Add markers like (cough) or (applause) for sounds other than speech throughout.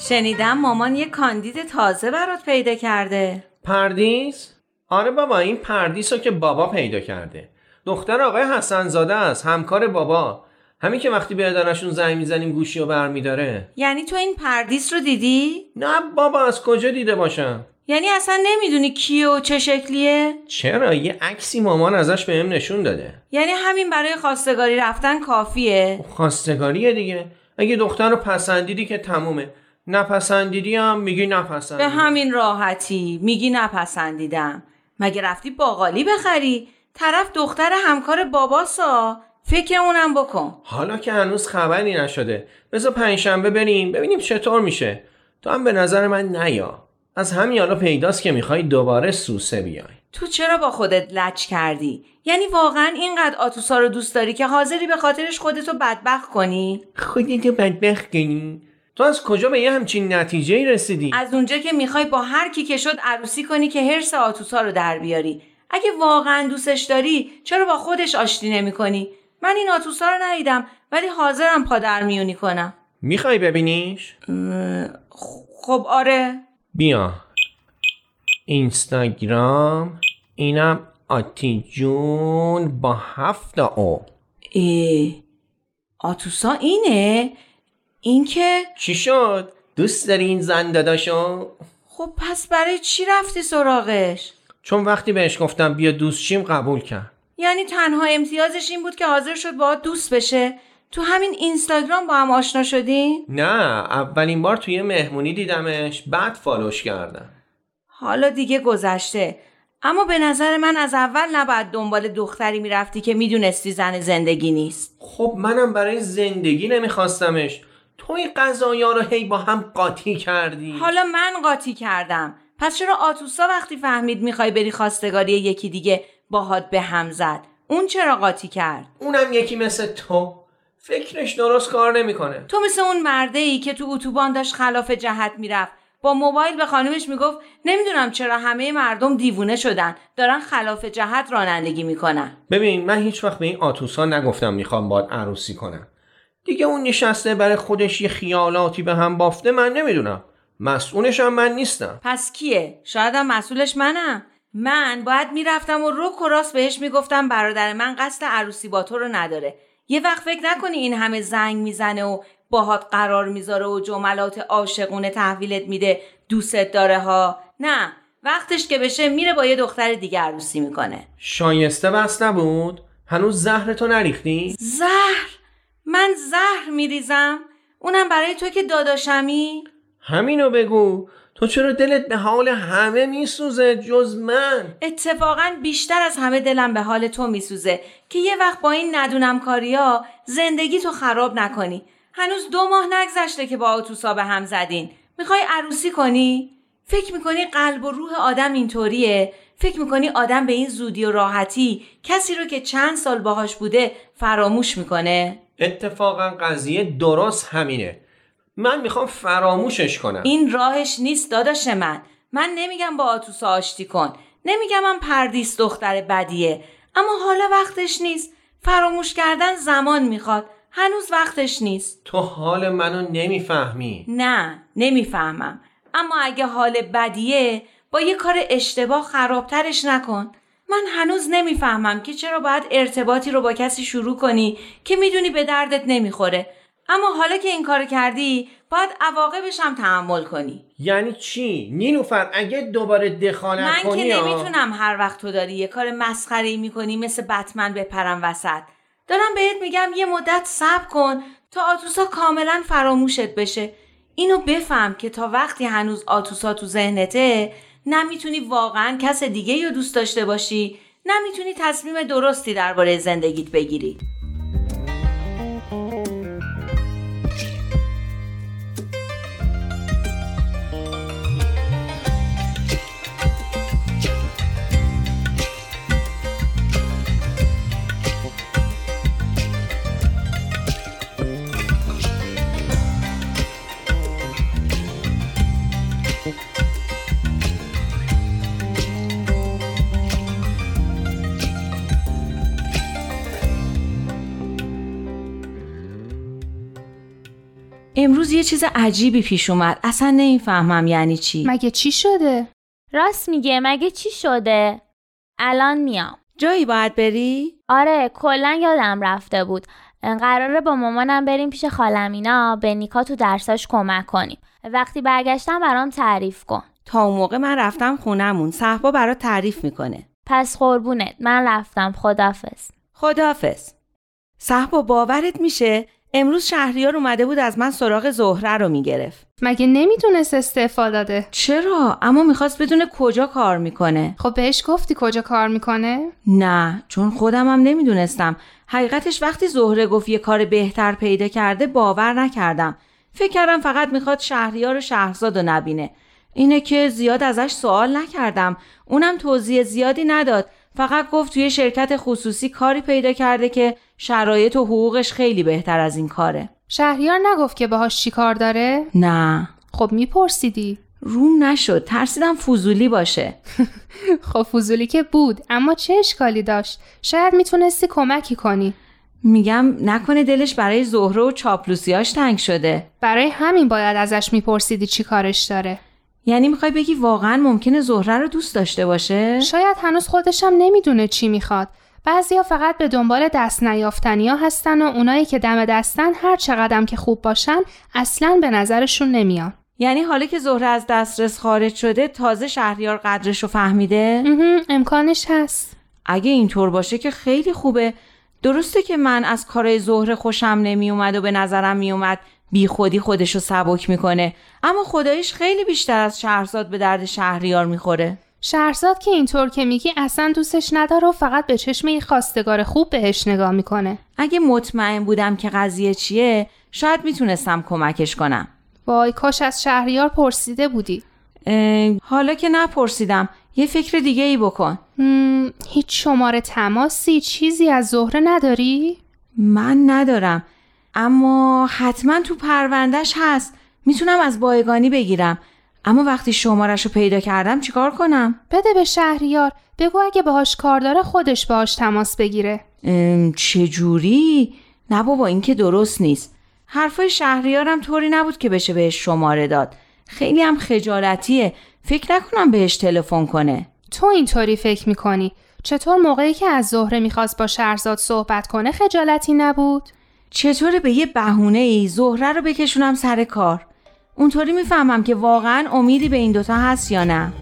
شنیدم مامان یه کاندید تازه برات پیدا کرده. پردیس؟ آره بابا این پردیس رو که بابا پیدا کرده. دختر آقای حسن زاده است همکار بابا. همین که وقتی به ادارشون زنگ می‌زنیم گوشی رو برمیداره. یعنی تو این پردیس رو دیدی؟ نه بابا از کجا دیده باشم؟ یعنی اصلا نمی‌دونی کیه و چه شکلیه؟ چرا؟ یه عکسی مامان ازش بهم نشون داده. یعنی همین برای خواستگاری رفتن کافیه؟ خواستگاریه دیگه. اگه دختر رو پسندیدی که تمومه. نپسندیدی هم میگی نپسندیدی. به همین راحتی میگی نپسندیدم. مگه رفتی باقالی بخری؟ طرف دختر همکار باباسا. فکر اونم بکن. حالا که هنوز خبری نشده. بذار پنجشنبه بریم ببینیم چطور میشه. تو هم به نظر من نیا. از همین حالا پیداست که می‌خوای دوباره سوسه بیای. تو چرا با خودت لچ کردی؟ یعنی واقعا اینقدر آتوسا رو دوست داری که حاضری به خاطرش خودتو بدبخت کنی؟ خودتو بدبخت کنی؟ تو از کجا به یه همچین نتیجه رسیدی؟ از اونجا که می‌خوای با هر کی که شد عروسی کنی که هرس آتوسا رو در بیاری. اگه واقعا دوستش داری چرا با خودش آشتی نمی کنی؟ من این آتوسا رو ندیدم ولی حاضرم پادر میونی کنم. می‌خوای ببینیش؟ خب آره. بیا. اینستاگرام اینم آتی جون با هفت او. ای آتوسا اینه؟ این که چی شد؟ دوست داری این زن داداشو؟ خب پس برای چی رفتی سراغش؟ چون وقتی بهش گفتم بیا دوست شیم قبول کرد یعنی تنها امتیازش این بود که حاضر شد با دوست بشه تو همین اینستاگرام با هم آشنا شدین؟ نه اولین بار توی مهمونی دیدمش بعد فالوش کردم حالا دیگه گذشته اما به نظر من از اول نباید دنبال دختری می‌رفتی که می‌دونستی زن زندگی نیست خب منم برای زندگی نمیخواستمش تو این قضایا رو هی با هم قاطی کردی؟ حالا من قاطی کردم. پس چرا آتوسا وقتی فهمید می‌خوای بری خواستگاری یکی دیگه باهات به هم زد؟ اون چرا قاطی کرد؟ اونم یکی مثل تو. فکرش درست کار نمی‌کنه. تو مثل اون مرده ای که تو اتوبان داشت خلاف جهت می‌رفت. با موبایل به خانمش می‌گفت نمی‌دونم چرا همه مردم دیوونه شدن. دارن خلاف جهت رانندگی می‌کنن. ببین من هیچ وقت به این آتوسا نگفتم می‌خوام باد عروسی کنم. دیگه اون نشسته برای خودش یه خیالاتی به هم بافته من نمی‌دونم. مسئولش هم من نیستم. پس کیه؟ شاید هم مسئولش منم. من باید می‌رفتم و رک و راست بهش می‌گفتم برادر من قصد عروسی با تو رو نداره. یه وقت فکر نکنی این همه زنگ می‌زنه و باهات قرار می‌ذاره و جملات عاشقونه تحویلت میده. دوستت داره ها. نه وقتش که بشه میره با یه دختر دیگه عروسی می‌کنه. شایسته بس نبود؟ هنوز زهرتو نریختی؟ زهر؟ من زهر میریزم. اونم برای تو که داداشمی. همینو بگو. تو چرا دلت به حال همه میسوزه جز من؟ اتفاقا بیشتر از همه دلم به حال تو میسوزه که یه وقت با این ندونم کاریا زندگی تو خراب نکنی. هنوز دو ماه نگذشته که با آتوسا به هم زدین. می‌خوای عروسی کنی؟ فکر می‌کنی قلب و روح آدم اینطوریه؟ فکر می‌کنی آدم به این زودی و راحتی کسی رو که چند سال باهاش بوده فراموش می‌کنه؟ اتفاقا قضیه درست همینه. من می‌خوام فراموشش کنم. این راهش نیست داداش من. من نمیگم با آتوسا آشتی کن. نمیگم من پردیس دختر بدیه. اما حالا وقتش نیست. فراموش کردن زمان می‌خواد. هنوز وقتش نیست. تو حال منو نمی‌فهمی. نه نمی‌فهمم. اما اگه حال بدیه با یه کار اشتباه خرابترش نکن. من هنوز نمی‌فهمم که چرا باید ارتباطی رو با کسی شروع کنی که می‌دونی به دردت نمی‌خوره. اما حالا که این کار کردی باید عواقبش هم تحمل کنی. یعنی چی؟ نیلوفر اگه دوباره دخالت من کنی که ها- نمی‌تونم هر وقت تو داری یه کار مسخره می‌کنی مثل بتمن بپرم وسط. دارم بهت میگم یه مدت صبر کن تا آتوسا کاملا فراموشت بشه. اینو بفهم که تا وقتی هنوز آتوسا تو ذهنته نمی‌تونی واقعا کس دیگه رو دوست داشته باشی. نمی‌تونی تصمیم درستی درباره زندگیت بگیری. امروز یه چیز عجیبی پیش اومد. اصلا نمی‌فهمم یعنی چی. مگه چی شده؟ راست میگه. مگه چی شده؟ الان میام. جایی باید بری؟ آره کلا یادم رفته بود. قراره با مامانم بریم پیش خالمینا. به نیکا تو درساش کمک کنیم. وقتی برگشتم برام تعریف کن. تا اون موقع من رفتم خونمون. صحبا برات تعریف می‌کنه. پس قربونت. من رفتم. خدافز خداحافظ صحبا باورت میشه امروز شهریار اومده بود از من سراغ زهره رو می‌گرفت. مگه نمی‌تونست استعفا داده؟ چرا؟ اما می‌خواست بدونه کجا کار می‌کنه. خب بهش گفتی کجا کار می‌کنه؟ نه چون خودم هم نمی‌دونستم. حقیقتش وقتی زهره گفت یه کار بهتر پیدا کرده باور نکردم. فکر کردم فقط می‌خواد شهریار و شهرزاد رو نبینه. اینه که زیاد ازش سوال نکردم. اونم توضیح زیادی نداد. فقط گفت توی شرکت خصوصی کاری پیدا کرده که شرایط و حقوقش خیلی بهتر از این کاره. شهریار نگفت که باهاش چی کار داره؟ نه. خب میپرسیدی. روم نشد. ترسیدم فضولی باشه. (laughs) خب فضولی که بود اما چه اشکالی داشت؟ شاید می‌تونستی کمکی کنی. میگم نکنه دلش برای زهره و چاپلوسیاش تنگ شده. برای همین باید ازش میپرسیدی چی کارش داره. یعنی می‌خوای بگی واقعا ممکنه زهره رو دوست داشته باشه؟ شاید هنوز خودشم نمی‌دونه چی می‌خواد. بعضیا فقط به دنبال دست نیافتنیا هستن و اونایی که دم دستن هر چقدرم که خوب باشن اصلا به نظرشون نمیان. یعنی حالا که زهره از دسترس خارج شده تازه شهریار قدرش رو فهمیده امکانش هست. اگه اینطور باشه که خیلی خوبه. درسته که من از کارای زهره خوشم نمیومد و به نظرم میومد بی خودی خودش رو سبک می‌کنه. اما خدایش خیلی بیشتر از شهرزاد به درد شهریار می‌خوره. شهرزاد که اینطور که میگی اصلا دوستش نداره و فقط به چشم یه خواستگار خوب بهش نگاه می‌کنه. اگه مطمئن بودم که قضیه چیه شاید می‌تونستم کمکش کنم. وای کاش از شهریار پرسیده بودی. حالا که نپرسیدم یه فکر دیگه ای بکن. مم، هیچ شماره تماسی چیزی از زهره نداری؟ من ندارم اما حتما تو پروندهش هست. می‌تونم از بایگانی بگیرم. اما وقتی شمارش رو پیدا کردم چیکار کنم؟ بده به شهریار. بگو اگه باهاش کار داره خودش باهاش تماس بگیره. چجوری؟ نه بابا این که درست نیست. حرفای شهریارم طوری نبود که بشه بهش شماره داد. خیلی هم خجالتیه. فکر نکنم بهش تلفن کنه. تو اینطوری فکر می‌کنی. چطور موقعی که از زهره می‌خواست با شهرزاد صحبت کنه خجالتی نبود؟ چطوره به یه بهونه ای زهره رو بکشونم سر کار؟ اونطوری می‌فهمم که واقعا امیدی به این دوتا هست یا نه.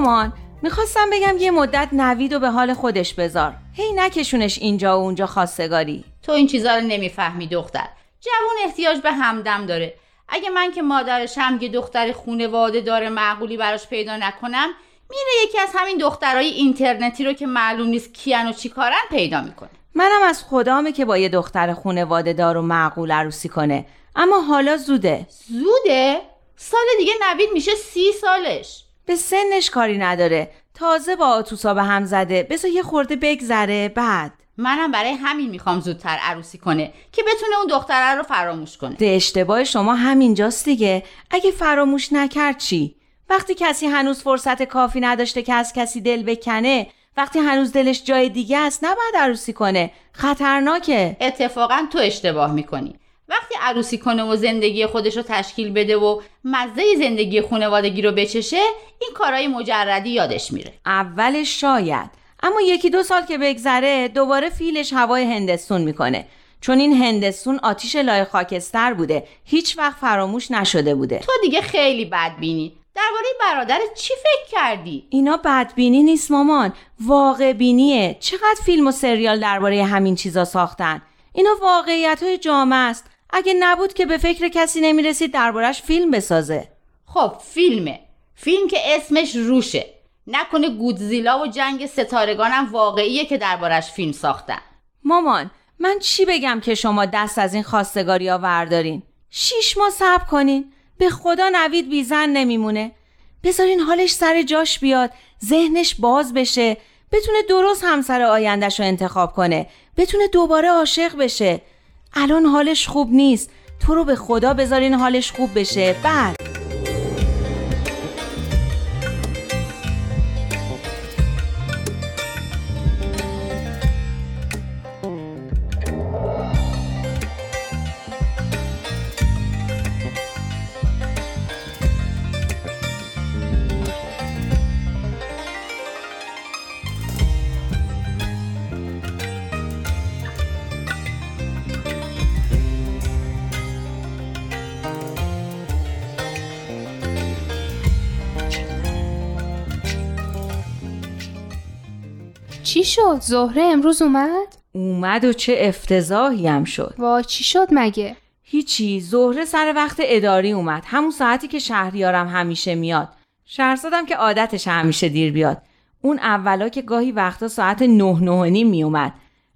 مامان می‌خواستم بگم یه مدت نوید و به حال خودش بذار. هی نکشونش اینجا و اونجا خواستگاری. تو این چیزا رو نمی‌فهمی دختر. جوون احتیاج به همدم داره. اگه من که مادرشم یه دختر خونواده داره معقولی براش پیدا نکنم میره یکی از همین دخترای اینترنتی رو که معلوم نیست کیان و چیکارن پیدا می‌کنه. منم از خدامه که با یه دختر خونواده دار و معقول عروسی کنه. اما حالا زوده. زوده؟ سال دیگه نوید میشه سی سالش. به سنش کاری نداره. تازه با آتوسا به هم زده. بذار یه خورده بگذره. بعد منم برای همین می‌خوام زودتر عروسی کنه که بتونه اون دختره رو فراموش کنه. ده اشتباه شما همینجاست دیگه. اگه فراموش نکرد چی؟ وقتی کسی هنوز فرصت کافی نداشته که از کسی دل بکنه وقتی هنوز دلش جای دیگه است نباید عروسی کنه. خطرناکه. اتفاقا تو اشتباه می‌کنی. وقتی عروسی کنه و زندگی خودش رو تشکیل بده و مزه زندگی خانوادگی رو بچشه این کارهای مجردی یادش میره. اولش شاید. اما یکی دو سال که بگذره دوباره فیلش هوای هندستون می‌کنه. چون این هندستون آتیش لای خاکستر بوده. هیچ وقت فراموش نشده بوده. تو دیگه خیلی بدبینی. درباره برادرت چی فکر کردی؟ اینا بدبینی نیست مامان. واقع بینیه. چقدر فیلم و سریال درباره همین چیزا ساختن؟ اینا واقعیت های جامعه است. اگه نبود که به فکر کسی نمی‌رسید دربارش فیلم بسازه. خب فیلمه. فیلم که اسمش روشه. نکنه گودزیلا و جنگ ستارگانم واقعیه که دربارش فیلم ساختن. مامان من چی بگم که شما دست از این خواستگاری ها وردارین؟ شیش ماه صبر کنین. به خدا نوید بیزن نمیمونه. بذارین حالش سر جاش بیاد. ذهنش باز بشه. بتونه درست همسر آیندهش رو انتخاب کنه. بتونه دوباره عاشق بشه. الان حالش خوب نیست. تو رو به خدا بذارین حالش خوب بشه. بعد چی شد؟ زهره امروز اومد؟ اومد و چه افتضاحی هم شد. وای چی شد مگه؟ هیچی زهره سر وقت اداری اومد. همون ساعتی که شهریارم همیشه میاد. شهرزادم که عادتش همیشه دیر بیاد. اون اولا که گاهی وقتا ساعت نه نه و نیم میومد.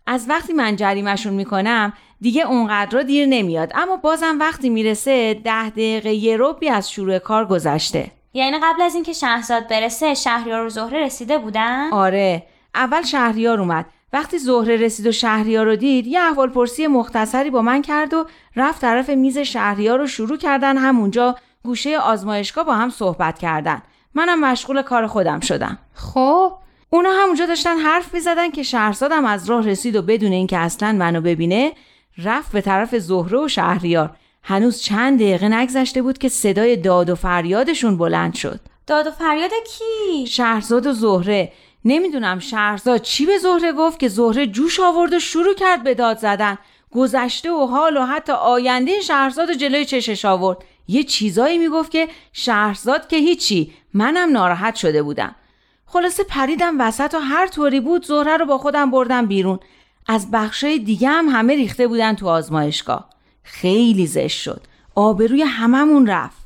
از وقتی من جریمشون می‌کنم دیگه اونقدر دیر نمیاد. اما بازم وقتی می‌رسه ده دقیقه یه روبی از شروع کار گذشته. یعنی قبل از اینکه شهرزاد برسه شهریار و زهره رسیده بودن؟ آره. اول شهریار اومد. وقتی زهره رسید و شهریار رو دید یه احوال پرسی مختصری با من کرد و رفت طرف میز شهریار رو شروع کردن. همونجا گوشه آزمایشگاه با هم صحبت کردن. منم مشغول کار خودم شدم. خب؟ اونا همونجا داشتن حرف می‌زدن که شهرزادم از راه رسید و بدون اینکه اصلا منو ببینه رفت به طرف زهره و شهریار. هنوز چند دقیقه نگذشته بود که صدای داد و فریادشون بلند شد. داد و فریاد کی؟ شهرزاد و زهره نمی‌دونم شهرزاد چی به زهره گفت که زهره جوش آورد و شروع کرد به داد زدن. گذشته و حال و حتی آینده شهرزاد و جلوی چشش آورد. یه چیزایی می‌گفت که شهرزاد که هیچی منم ناراحت شده بودم. خلاصه پریدم وسط و هر طوری بود زهره رو با خودم بردم بیرون. از بخشای دیگه هم همه ریخته بودن تو آزمایشگاه. خیلی زشت شد. آبروی هممون رفت.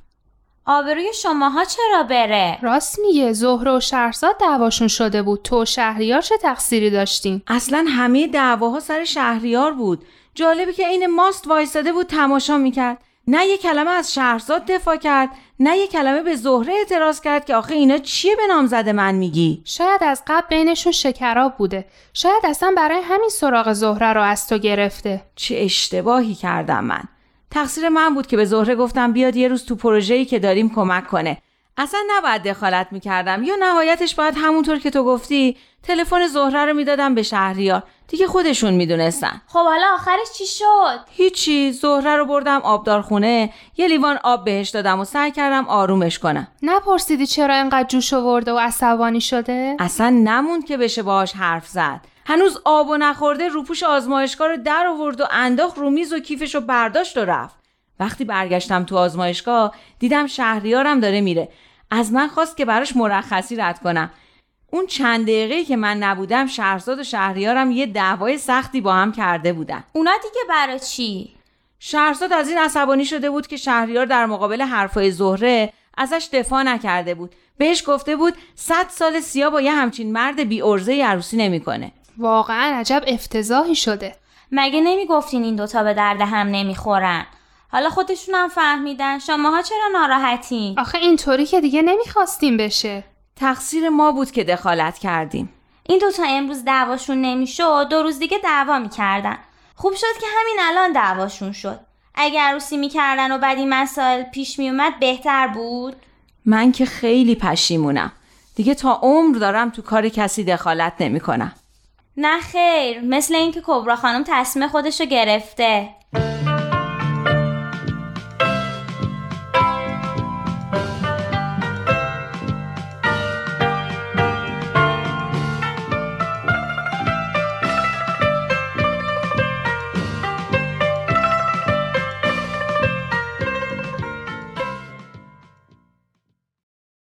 آبروی شماها چرا بره؟ راست میگه زهره و شهرزاد دعواشون شده بود. تو و شهریار چه تقصیری داشتین؟ اصلا همه دعواها سر شهریار بود. جالبه که این ماست وایساده بود تماشا می‌کرد. نه یه کلمه از شهرزاد دفاع کرد نه یه کلمه به زهره اعتراض کرد که آخه اینا چیه به نام زده من میگی؟ شاید از قبل بینشون شکراب بوده. شاید اصلا برای همین سراغ زهره رو از تو گرفته. چه اشتباهی کردم من. تقصیر من بود که به زهره گفتم بیاد یه روز تو پروژه‌ای که داریم کمک کنه. اصلا نباید دخالت می‌کردم. یا نهایتش باید همونطور که تو گفتی تلفن زهره رو می‌دادم به شهریار. دیگه خودشون می‌دونستن. خب حالا آخرش چی شد؟ هیچی. زهره رو بردم آبدارخونه. یه لیوان آب بهش دادم و سعی کردم آرومش کنم. نپرسیدی چرا اینقدر جوش آورده و عصبانی شده؟ اصلا نموند که بشه باهاش حرف زد. هنوز آب و نخورده روپوش آزمایشگاه رو در آورد و انداخت رو میز و کیفش رو برداشت و رفت. وقتی برگشتم تو آزمایشگاه دیدم شهریارم داره میره. از من خواست که براش مرخصی رد کنم. اون چند دقیقه که من نبودم شهرزاد و شهریارم یه دعوای سختی با هم کرده بودن. اونا دیگه برای چی؟ شهرزاد از این عصبانی شده بود که شهریار در مقابل حرفای زهره ازش دفاع نکرده بود. بهش گفته بود صد سال سیا با یه همچین مرد بی ارزه عروسی نمی‌کنه. واقعا عجب افتضاحی شده. مگه نمی‌گفتین این دوتا به درد هم نمی‌خورن؟ حالا خودشون هم فهمیدن. شماها چرا ناراحتین؟ آخه اینطوری که دیگه نمی‌خواستیم بشه. تقصیر ما بود که دخالت کردیم. این دوتا امروز دعواشون نمی‌شد دو روز دیگه دعوا می‌کردن. خوب شد که همین الان دعواشون شد. اگر عروسی می‌کردن و بعد این مسائل پیش میومد بهتر بود؟ من که خیلی پشیمونم. دیگه تا عمر دارم تو کار کسی دخالت نمی‌کنم. نه خیر مثل اینکه کبرا خانم تصمیم خودشو گرفته.